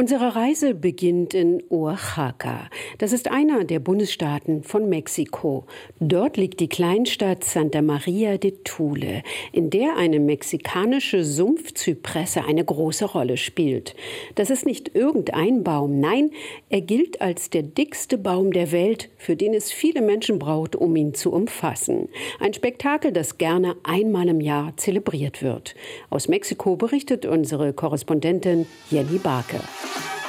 Unsere Reise beginnt in Oaxaca. Das ist einer der Bundesstaaten von Mexiko. Dort liegt die Kleinstadt Santa Maria de Tule, in der eine mexikanische Sumpfzypresse eine große Rolle spielt. Das ist nicht irgendein Baum, nein, er gilt als der dickste Baum der Welt, für den es viele Menschen braucht, um ihn zu umfassen. Ein Spektakel, das gerne einmal im Jahr zelebriert wird. Aus Mexiko berichtet unsere Korrespondentin Jenny Barke.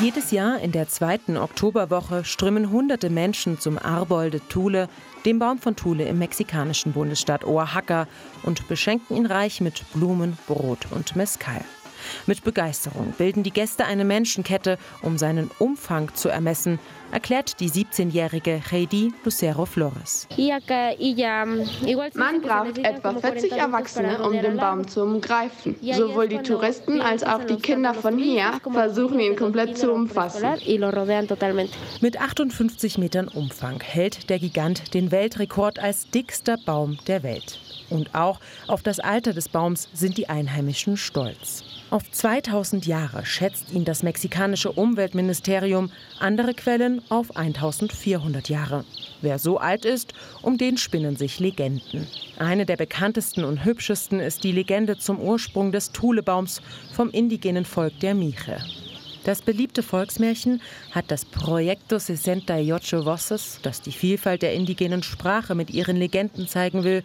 Jedes Jahr in der zweiten Oktoberwoche strömen hunderte Menschen zum Arbol de Thule, dem Baum von Thule im mexikanischen Bundesstaat Oaxaca, und beschenken ihn reich mit Blumen, Brot und Mezcal. Mit Begeisterung bilden die Gäste eine Menschenkette, um seinen Umfang zu ermessen, erklärt die 17-jährige Heidi Lucero Flores. Man braucht etwa 40 Erwachsene, um den Baum zu umgreifen. Sowohl die Touristen als auch die Kinder von hier versuchen ihn komplett zu umfassen. Mit 58 Metern Umfang hält der Gigant den Weltrekord als dickster Baum der Welt. Und auch auf das Alter des Baums sind die Einheimischen stolz. Auf 2000 Jahre schätzt ihn das mexikanische Umweltministerium, andere Quellen auf 1400 Jahre. Wer so alt ist, um den spinnen sich Legenden. Eine der bekanntesten und hübschesten ist die Legende zum Ursprung des Thulebaums vom indigenen Volk der Miche. Das beliebte Volksmärchen hat das Proyecto 68 Voces, das die Vielfalt der indigenen Sprache mit ihren Legenden zeigen will,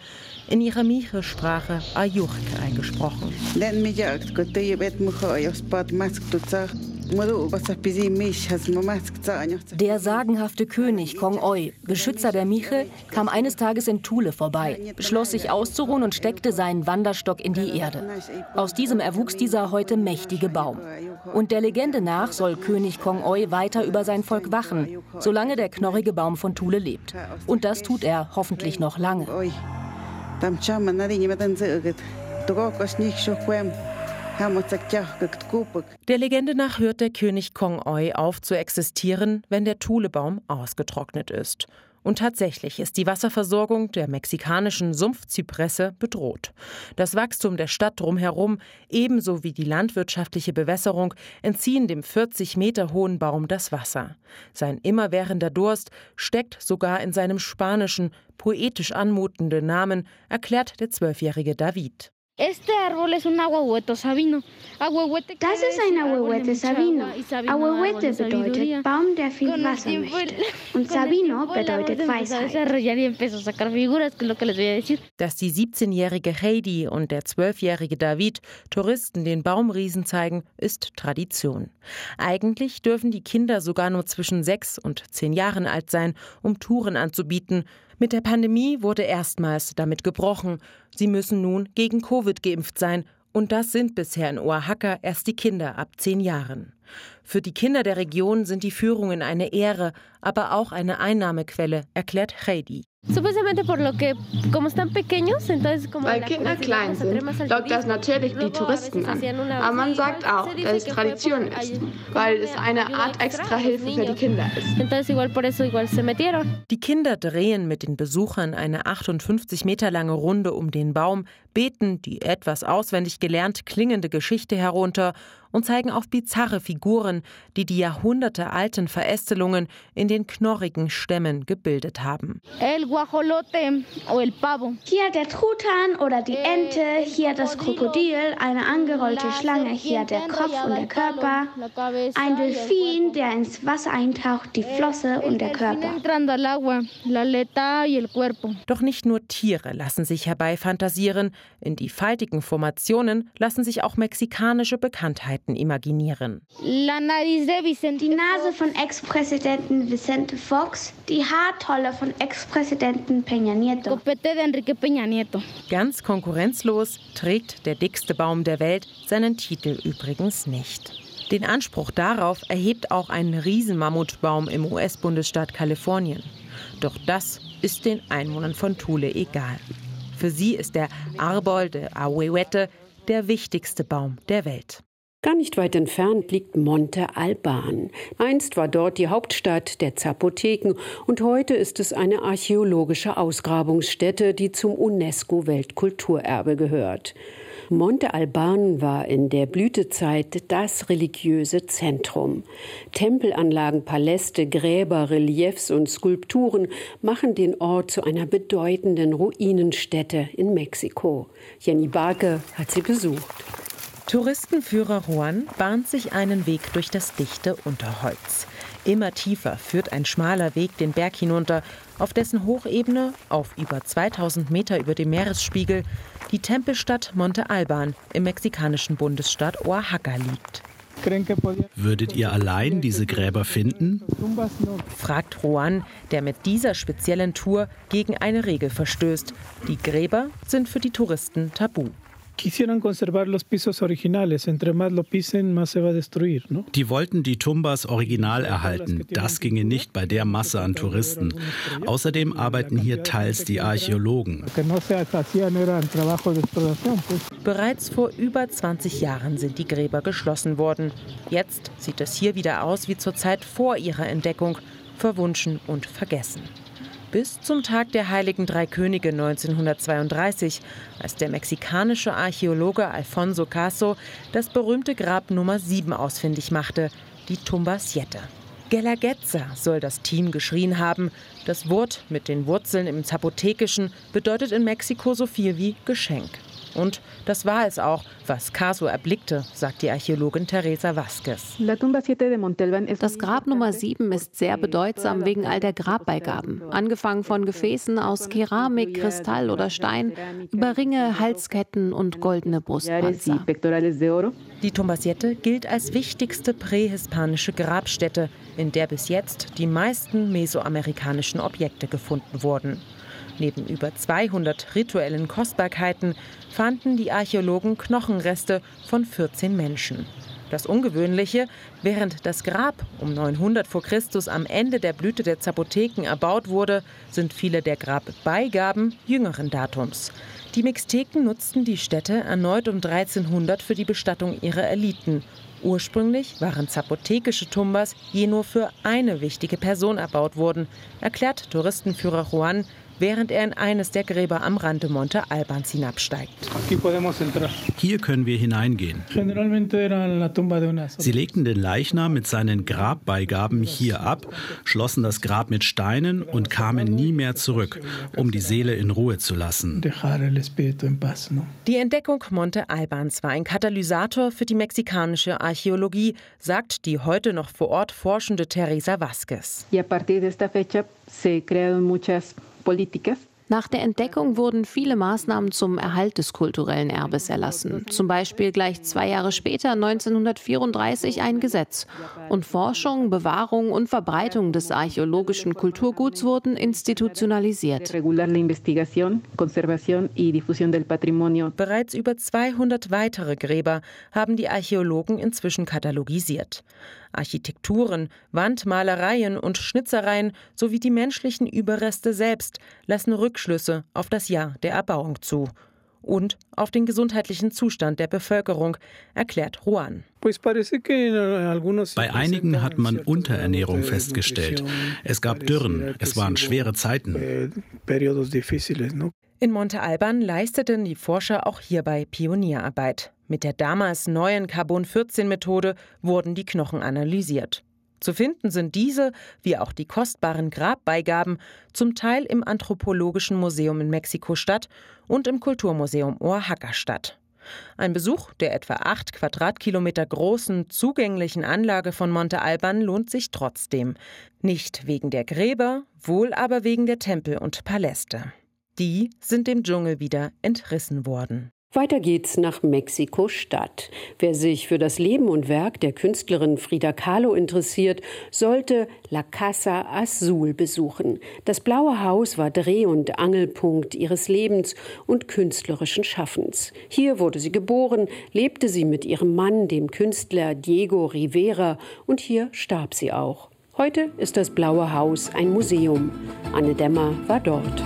in ihrer Miche-Sprache Ayurk eingesprochen. Der sagenhafte König Kong Oi, Beschützer der Miche, kam eines Tages in Thule vorbei, beschloss sich auszuruhen und steckte seinen Wanderstock in die Erde. Aus diesem erwuchs dieser heute mächtige Baum. Und der Legende nach soll König Kong Oi weiter über sein Volk wachen, solange der knorrige Baum von Thule lebt. Und das tut er hoffentlich noch lange. Der Legende nach hört der König Kong Oi auf zu existieren, wenn der Thulebaum ausgetrocknet ist. Und tatsächlich ist die Wasserversorgung der mexikanischen Sumpfzypresse bedroht. Das Wachstum der Stadt drumherum, ebenso wie die landwirtschaftliche Bewässerung, entziehen dem 40 Meter hohen Baum das Wasser. Sein immerwährender Durst steckt sogar in seinem spanischen, poetisch anmutenden Namen, erklärt der zwölfjährige David. Das ist ein Ahuehuete sabino. Ahuehuete bedeutet Baum, der viel Wasser möchte. Und Sabino bedeutet Weisheit. Dass die 17-jährige Heidi und der 12-jährige David Touristen den Baumriesen zeigen, ist Tradition. Eigentlich dürfen die Kinder sogar nur zwischen sechs und zehn Jahren alt sein, um Touren anzubieten. Mit der Pandemie wurde erstmals damit gebrochen. Sie müssen nun gegen Covid geimpft sein. Und das sind bisher in Oaxaca erst die Kinder ab zehn Jahren. Für die Kinder der Region sind die Führungen eine Ehre, aber auch eine Einnahmequelle, erklärt Heidi. Weil Kinder klein sind, lockt das natürlich die Touristen an. Aber man sagt auch, dass es Tradition ist, weil es eine Art extra Hilfe für die Kinder ist. Die Kinder drehen mit den Besuchern eine 58 Meter lange Runde um den Baum, beten die etwas auswendig gelernt klingende Geschichte herunter und zeigen auf bizarre Figuren, die die jahrhundertealten Verästelungen in den knorrigen Stämmen gebildet haben. Hier der Truthahn oder die Ente, hier das Krokodil, eine angerollte Schlange, hier der Kopf und der Körper, ein Delfin, der ins Wasser eintaucht, die Flosse und der Körper. Doch nicht nur Tiere lassen sich herbeifantasieren, in die faltigen Formationen lassen sich auch mexikanische Bekanntheiten Seiten imaginieren. Die Nase von Ex-Präsidenten Vicente Fox, die Haartolle von Ex-Präsidenten Peña Nieto. Ganz konkurrenzlos trägt der dickste Baum der Welt seinen Titel übrigens nicht. Den Anspruch darauf erhebt auch ein Riesenmammutbaum im US-Bundesstaat Kalifornien. Doch das ist den Einwohnern von Thule egal. Für sie ist der Arbol de Ahuehuete der wichtigste Baum der Welt. Gar nicht weit entfernt liegt Monte Alban. Einst war dort die Hauptstadt der Zapoteken und heute ist es eine archäologische Ausgrabungsstätte, die zum UNESCO-Weltkulturerbe gehört. Monte Alban war in der Blütezeit das religiöse Zentrum. Tempelanlagen, Paläste, Gräber, Reliefs und Skulpturen machen den Ort zu einer bedeutenden Ruinenstätte in Mexiko. Jenny Barke hat sie besucht. Touristenführer Juan bahnt sich einen Weg durch das dichte Unterholz. Immer tiefer führt ein schmaler Weg den Berg hinunter, auf dessen Hochebene, auf über 2000 Meter über dem Meeresspiegel, die Tempelstadt Monte Alban im mexikanischen Bundesstaat Oaxaca liegt. Würdet ihr allein diese Gräber finden? fragt Juan, der mit dieser speziellen Tour gegen eine Regel verstößt. Die Gräber sind für die Touristen tabu quisieran conservar los pisos originales. Entre más lo pisen, más se va a destruir. ¿no? Die wollten die Tumbas original erhalten. Das ginge nicht bei der Masse an Touristen. Außerdem arbeiten hier teils die Archäologen. Bereits vor über 20 Jahren sind die Gräber geschlossen worden. Jetzt sieht es hier wieder aus wie zur Zeit vor ihrer Entdeckung, verwunschen und vergessen bis zum Tag der Heiligen Drei Könige 1932, als der mexikanische Archäologe Alfonso Caso das berühmte Grab Nummer 7 ausfindig machte, die Tumba Siete. Gelagetza soll das Team geschrien haben. Das Wort mit den Wurzeln im Zapotekischen bedeutet in Mexiko so viel wie Geschenk. Und das war es auch, was Caso erblickte, sagt die Archäologin Teresa Vasquez. Das Grab Nummer 7 ist sehr bedeutsam wegen all der Grabbeigaben. Angefangen von Gefäßen aus Keramik, Kristall oder Stein, über Ringe, Halsketten und goldene Brustpanzer. Die Tumbasiette gilt als wichtigste prähispanische Grabstätte, in der bis jetzt die meisten mesoamerikanischen Objekte gefunden wurden. Neben über 200 rituellen Kostbarkeiten fanden die Archäologen Knochenreste von 14 Menschen. Das Ungewöhnliche, während das Grab um 900 vor Christus am Ende der Blüte der Zapoteken erbaut wurde, sind viele der Grabbeigaben jüngeren Datums. Die Mixteken nutzten die Stätte erneut um 1300 für die Bestattung ihrer Eliten. Ursprünglich waren zapotekische Tumbas je nur für eine wichtige Person erbaut worden, erklärt Touristenführer Juan, während er in eines der Gräber am Rande Monte Albans hinabsteigt. Hier können wir hineingehen. Sie legten den Leichnam mit seinen Grabbeigaben hier ab, schlossen das Grab mit Steinen und kamen nie mehr zurück, um die Seele in Ruhe zu lassen. Die Entdeckung Monte Albans war ein Katalysator für die mexikanische Archäologie, sagt die heute noch vor Ort forschende Teresa Vasquez. Y a partir de esta fecha se crearon muchas políticas Nach der Entdeckung wurden viele Maßnahmen zum Erhalt des kulturellen Erbes erlassen. Zum Beispiel gleich zwei Jahre später, 1934, ein Gesetz. Und Forschung, Bewahrung und Verbreitung des archäologischen Kulturguts wurden institutionalisiert. Bereits über 200 weitere Gräber haben die Archäologen inzwischen katalogisiert. Architekturen, Wandmalereien und Schnitzereien sowie die menschlichen Überreste selbst lassen Rückschlüsse auf das Jahr der Erbauung zu und auf den gesundheitlichen Zustand der Bevölkerung, erklärt Juan. Bei einigen hat man Unterernährung festgestellt. Es gab Dürren, es waren schwere Zeiten. Eh, In Monte Alban leisteten die Forscher auch hierbei Pionierarbeit. Mit der damals neuen Carbon-14-Methode wurden die Knochen analysiert. Zu finden sind diese, wie auch die kostbaren Grabbeigaben, zum Teil im Anthropologischen Museum in Mexiko-Stadt und im Kulturmuseum Oaxaca-Stadt. Ein Besuch der etwa acht Quadratkilometer großen, zugänglichen Anlage von Monte Alban lohnt sich trotzdem. Nicht wegen der Gräber, wohl aber wegen der Tempel und Paläste. Die sind dem Dschungel wieder entrissen worden. Weiter geht's nach Mexiko-Stadt. Wer sich für das Leben und Werk der Künstlerin Frida Kahlo interessiert, sollte La Casa Azul besuchen. Das Blaue Haus war Dreh- und Angelpunkt ihres Lebens und künstlerischen Schaffens. Hier wurde sie geboren, lebte sie mit ihrem Mann, dem Künstler Diego Rivera, und hier starb sie auch. Heute ist das Blaue Haus ein Museum. Anne Dämmer war dort.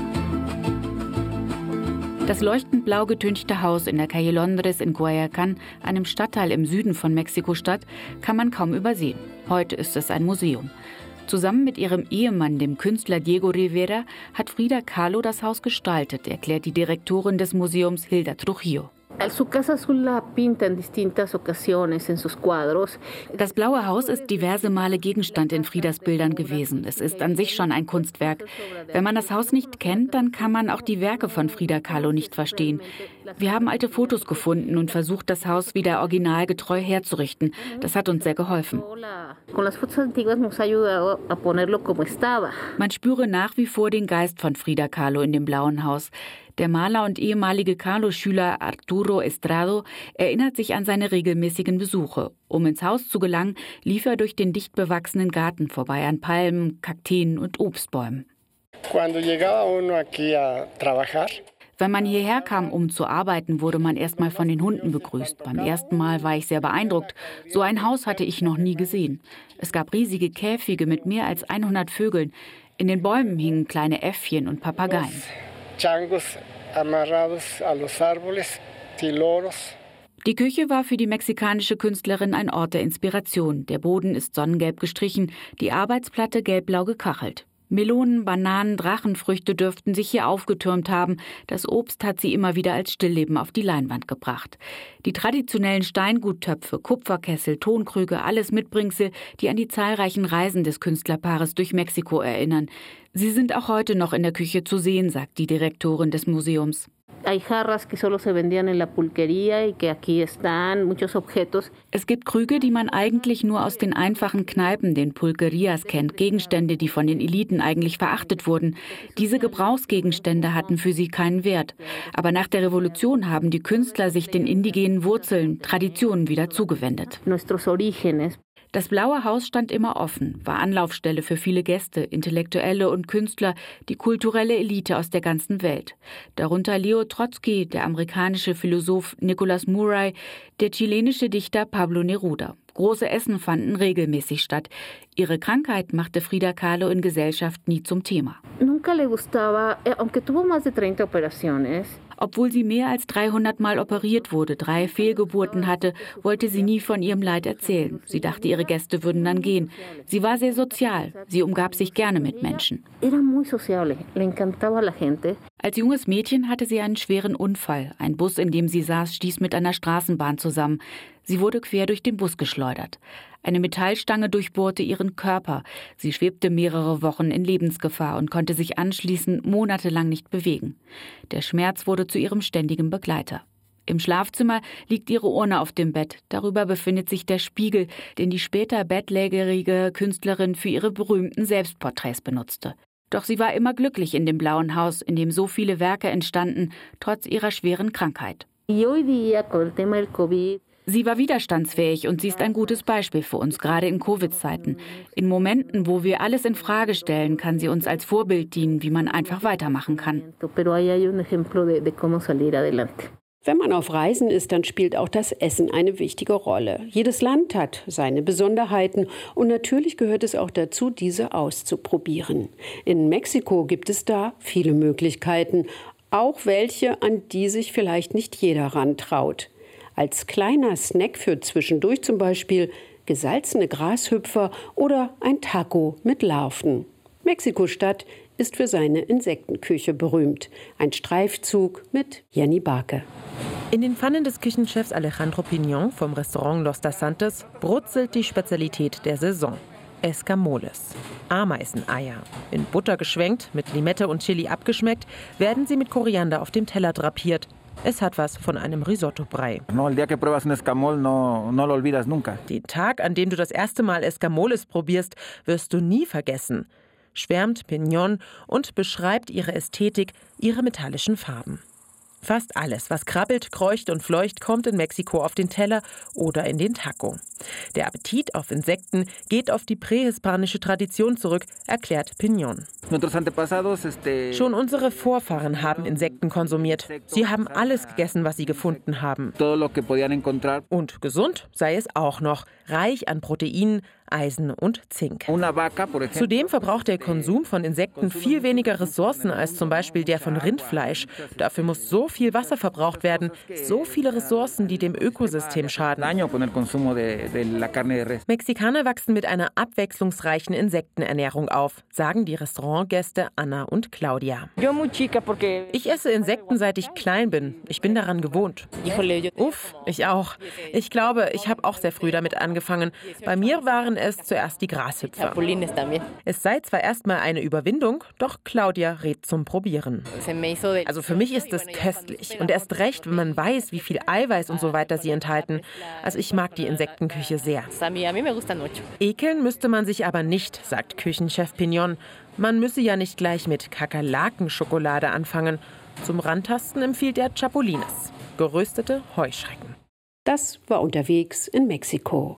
Das leuchtend blau getünchte Haus in der Calle Londres in Guayacan, einem Stadtteil im Süden von Mexiko-Stadt, kann man kaum übersehen. Heute ist es ein Museum. Zusammen mit ihrem Ehemann, dem Künstler Diego Rivera, hat Frida Kahlo das Haus gestaltet, erklärt die Direktorin des Museums Hilda Trujillo. Das Blaue Haus ist diverse Male Gegenstand in Friedas Bildern gewesen. Es ist an sich schon ein Kunstwerk. Wenn man das Haus nicht kennt, dann kann man auch die Werke von Frida Kahlo nicht verstehen. Wir haben alte Fotos gefunden und versucht, das Haus wieder originalgetreu herzurichten. Das hat uns sehr geholfen. Man spüre nach wie vor den Geist von Frida Kahlo in dem Blauen Haus. Der Maler und ehemalige Carlo-Schüler Arturo Estrado erinnert sich an seine regelmäßigen Besuche. Um ins Haus zu gelangen, lief er durch den dicht bewachsenen Garten vorbei an Palmen, Kakteen und Obstbäumen. Wenn man hierher kam, um zu arbeiten, wurde man erstmal von den Hunden begrüßt. Beim ersten Mal war ich sehr beeindruckt. So ein Haus hatte ich noch nie gesehen. Es gab riesige Käfige mit mehr als 100 Vögeln. In den Bäumen hingen kleine Äffchen und Papageien. Die Küche war für die mexikanische Künstlerin ein Ort der Inspiration. Der Boden ist sonnengelb gestrichen, die Arbeitsplatte gelbblau gekachelt. Melonen, Bananen, Drachenfrüchte dürften sich hier aufgetürmt haben. Das Obst hat sie immer wieder als Stillleben auf die Leinwand gebracht. Die traditionellen Steinguttöpfe, Kupferkessel, Tonkrüge, alles Mitbringsel, die an die zahlreichen Reisen des Künstlerpaares durch Mexiko erinnern. Sie sind auch heute noch in der Küche zu sehen, sagt die Direktorin des Museums. Es gibt Krüge, die man eigentlich nur aus den einfachen Kneipen, den Pulquerias, kennt, Gegenstände, die von den Eliten eigentlich verachtet wurden. Diese Gebrauchsgegenstände hatten für sie keinen Wert. Aber nach der Revolution haben die Künstler sich den indigenen Wurzeln, Traditionen wieder zugewendet. Das Blaue Haus stand immer offen, war Anlaufstelle für viele Gäste, Intellektuelle und Künstler, die kulturelle Elite aus der ganzen Welt. Darunter Leo Trotsky, der amerikanische Philosoph Nicholas Murray, der chilenische Dichter Pablo Neruda. Große Essen fanden regelmäßig statt. Ihre Krankheit machte Frida Kahlo in Gesellschaft nie zum Thema. Nunca le gustaba, eh, aunque tuvo más de 30 operaciones, obwohl sie mehr als 300 Mal operiert wurde, drei Fehlgeburten hatte, wollte sie nie von ihrem Leid erzählen. Sie dachte, ihre Gäste würden dann gehen. Sie war sehr sozial. Sie umgab sich gerne mit Menschen. Als junges Mädchen hatte sie einen schweren Unfall. Ein Bus, in dem sie saß, stieß mit einer Straßenbahn zusammen. Sie wurde quer durch den Bus geschleudert. Eine Metallstange durchbohrte ihren Körper. Sie schwebte mehrere Wochen in Lebensgefahr und konnte sich anschließend monatelang nicht bewegen. Der Schmerz wurde zu ihrem ständigen Begleiter. Im Schlafzimmer liegt ihre Urne auf dem Bett. Darüber befindet sich der Spiegel, den die später bettlägerige Künstlerin für ihre berühmten Selbstporträts benutzte. Doch sie war immer glücklich in dem blauen Haus, in dem so viele Werke entstanden, trotz ihrer schweren Krankheit. Sie war widerstandsfähig und sie ist ein gutes Beispiel für uns, gerade in Covid-Zeiten. In Momenten, wo wir alles in Frage stellen, kann sie uns als Vorbild dienen, wie man einfach weitermachen kann. Wenn man auf Reisen ist, dann spielt auch das Essen eine wichtige Rolle. Jedes Land hat seine Besonderheiten und natürlich gehört es auch dazu, diese auszuprobieren. In Mexiko gibt es da viele Möglichkeiten, auch welche, an die sich vielleicht nicht jeder rantraut. Als kleiner Snack für zwischendurch zum Beispiel gesalzene Grashüpfer oder ein Taco mit Larven. Mexiko-Stadt ist für seine Insektenküche berühmt. Ein Streifzug mit Jenny Barke. In den Pfannen des Küchenchefs Alejandro Pignon vom Restaurant Los Santos brutzelt die Spezialität der Saison. Escamoles. Ameiseneier. In Butter geschwenkt, mit Limette und Chili abgeschmeckt, werden sie mit Koriander auf dem Teller drapiert. Es hat was von einem Risotto-Brei. Den Tag, an dem du das erste Mal Escamoles probierst, wirst du nie vergessen, schwärmt Pignon und beschreibt ihre Ästhetik, ihre metallischen Farben. Fast alles, was krabbelt, kreucht und fleucht, kommt in Mexiko auf den Teller oder in den Taco. Der Appetit auf Insekten geht auf die prähispanische Tradition zurück, erklärt Pignon. Schon unsere Vorfahren haben Insekten konsumiert. Sie haben alles gegessen, was sie gefunden haben. Und gesund sei es auch noch, reich an Proteinen, Eisen und Zink. Zudem verbraucht der Konsum von Insekten viel weniger Ressourcen als zum Beispiel der von Rindfleisch. Dafür muss so viel Wasser verbraucht werden, so viele Ressourcen, die dem Ökosystem schaden. Mexikaner wachsen mit einer abwechslungsreichen Insektenernährung auf, sagen die Restaurantgäste Anna und Claudia. Ich esse Insekten seit ich klein bin. Ich bin daran gewohnt. Uff, ich auch. Ich glaube, ich habe auch sehr früh damit angefangen. Bei mir waren es zuerst die Grashüpfer. Es sei zwar erstmal eine Überwindung, doch Claudia rät zum Probieren. Also für mich ist es köstlich und erst recht, wenn man weiß, wie viel Eiweiß und so weiter sie enthalten. Also ich mag die Insektenküche sehr. Ekeln müsste man sich aber nicht, sagt Küchenchef Pignon. Man müsse ja nicht gleich mit Kakerlakenschokolade anfangen. Zum Rantasten empfiehlt er Chapulines, geröstete Heuschrecken. Das war unterwegs in Mexiko.